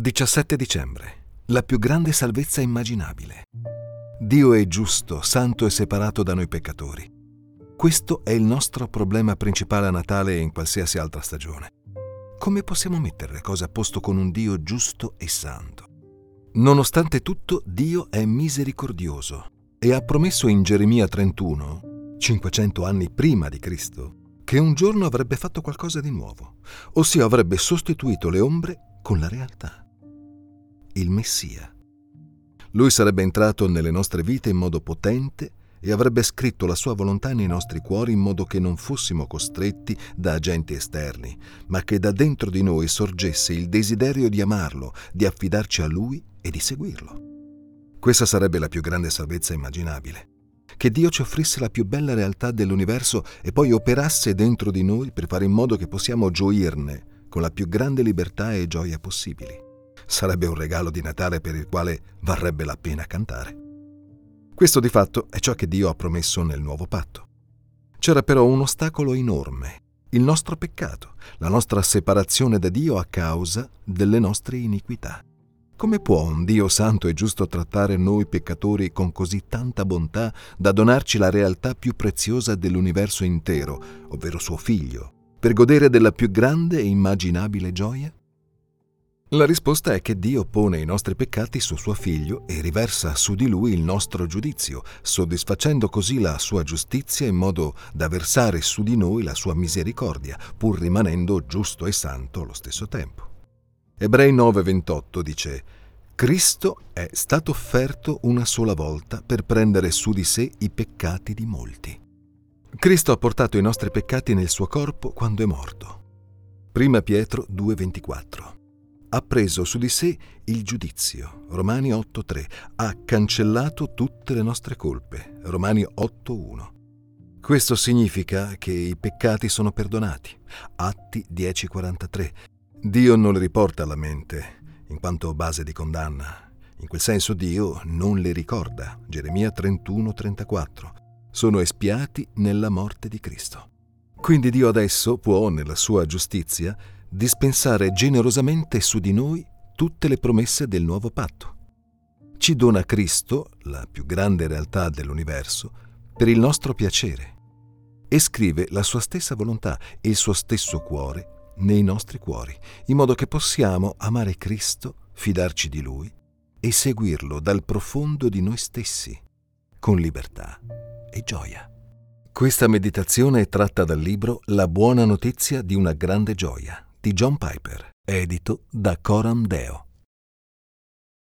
17 dicembre. La più grande salvezza immaginabile. Dio è giusto, santo e separato da noi peccatori. Questo è il nostro problema principale a Natale e in qualsiasi altra stagione. Come possiamo mettere le cose a posto con un Dio giusto e santo? Nonostante tutto, Dio è misericordioso e ha promesso in Geremia 31, 500 anni prima di Cristo, che un giorno avrebbe fatto qualcosa di nuovo, ossia avrebbe sostituito le ombre con la realtà. Il Messia. Lui sarebbe entrato nelle nostre vite in modo potente e avrebbe scritto la sua volontà nei nostri cuori in modo che non fossimo costretti da agenti esterni, ma che da dentro di noi sorgesse il desiderio di amarlo, di affidarci a lui e di seguirlo. Questa sarebbe la più grande salvezza immaginabile che Dio ci offrisse la più bella realtà dell'universo e poi operasse dentro di noi per fare in modo che possiamo gioirne con la più grande libertà e gioia possibili. Sarebbe un regalo di Natale per il quale varrebbe la pena cantare. Questo di fatto è ciò che Dio ha promesso nel nuovo patto. C'era però un ostacolo enorme, il nostro peccato, la nostra separazione da Dio a causa delle nostre iniquità. Come può un Dio santo e giusto trattare noi peccatori con così tanta bontà da donarci la realtà più preziosa dell'universo intero, ovvero suo figlio, per godere della più grande e immaginabile gioia? La risposta è che Dio pone i nostri peccati su suo figlio e riversa su di lui il nostro giudizio, soddisfacendo così la sua giustizia in modo da versare su di noi la sua misericordia, pur rimanendo giusto e santo allo stesso tempo. Ebrei 9:28 dice Cristo è stato offerto una sola volta per prendere su di sé i peccati di molti. Cristo ha portato i nostri peccati nel suo corpo quando è morto. 1 Pietro 2:24 ha preso su di sé il giudizio. Romani 8.3. Ha cancellato tutte le nostre colpe. Romani 8.1. Questo significa che i peccati sono perdonati. Atti 10.43. Dio non le riporta alla mente, in quanto base di condanna. In quel senso Dio non le ricorda. Geremia 31-34. Sono espiati nella morte di Cristo. Quindi Dio adesso può, nella sua giustizia, dispensare generosamente su di noi tutte le promesse del nuovo patto. Ci dona Cristo, la più grande realtà dell'universo, per il nostro piacere e scrive la sua stessa volontà e il suo stesso cuore nei nostri cuori, in modo che possiamo amare Cristo, fidarci di Lui e seguirlo dal profondo di noi stessi, con libertà e gioia. Questa meditazione è tratta dal libro La buona notizia di una grande gioia di John Piper, edito da Coram Deo.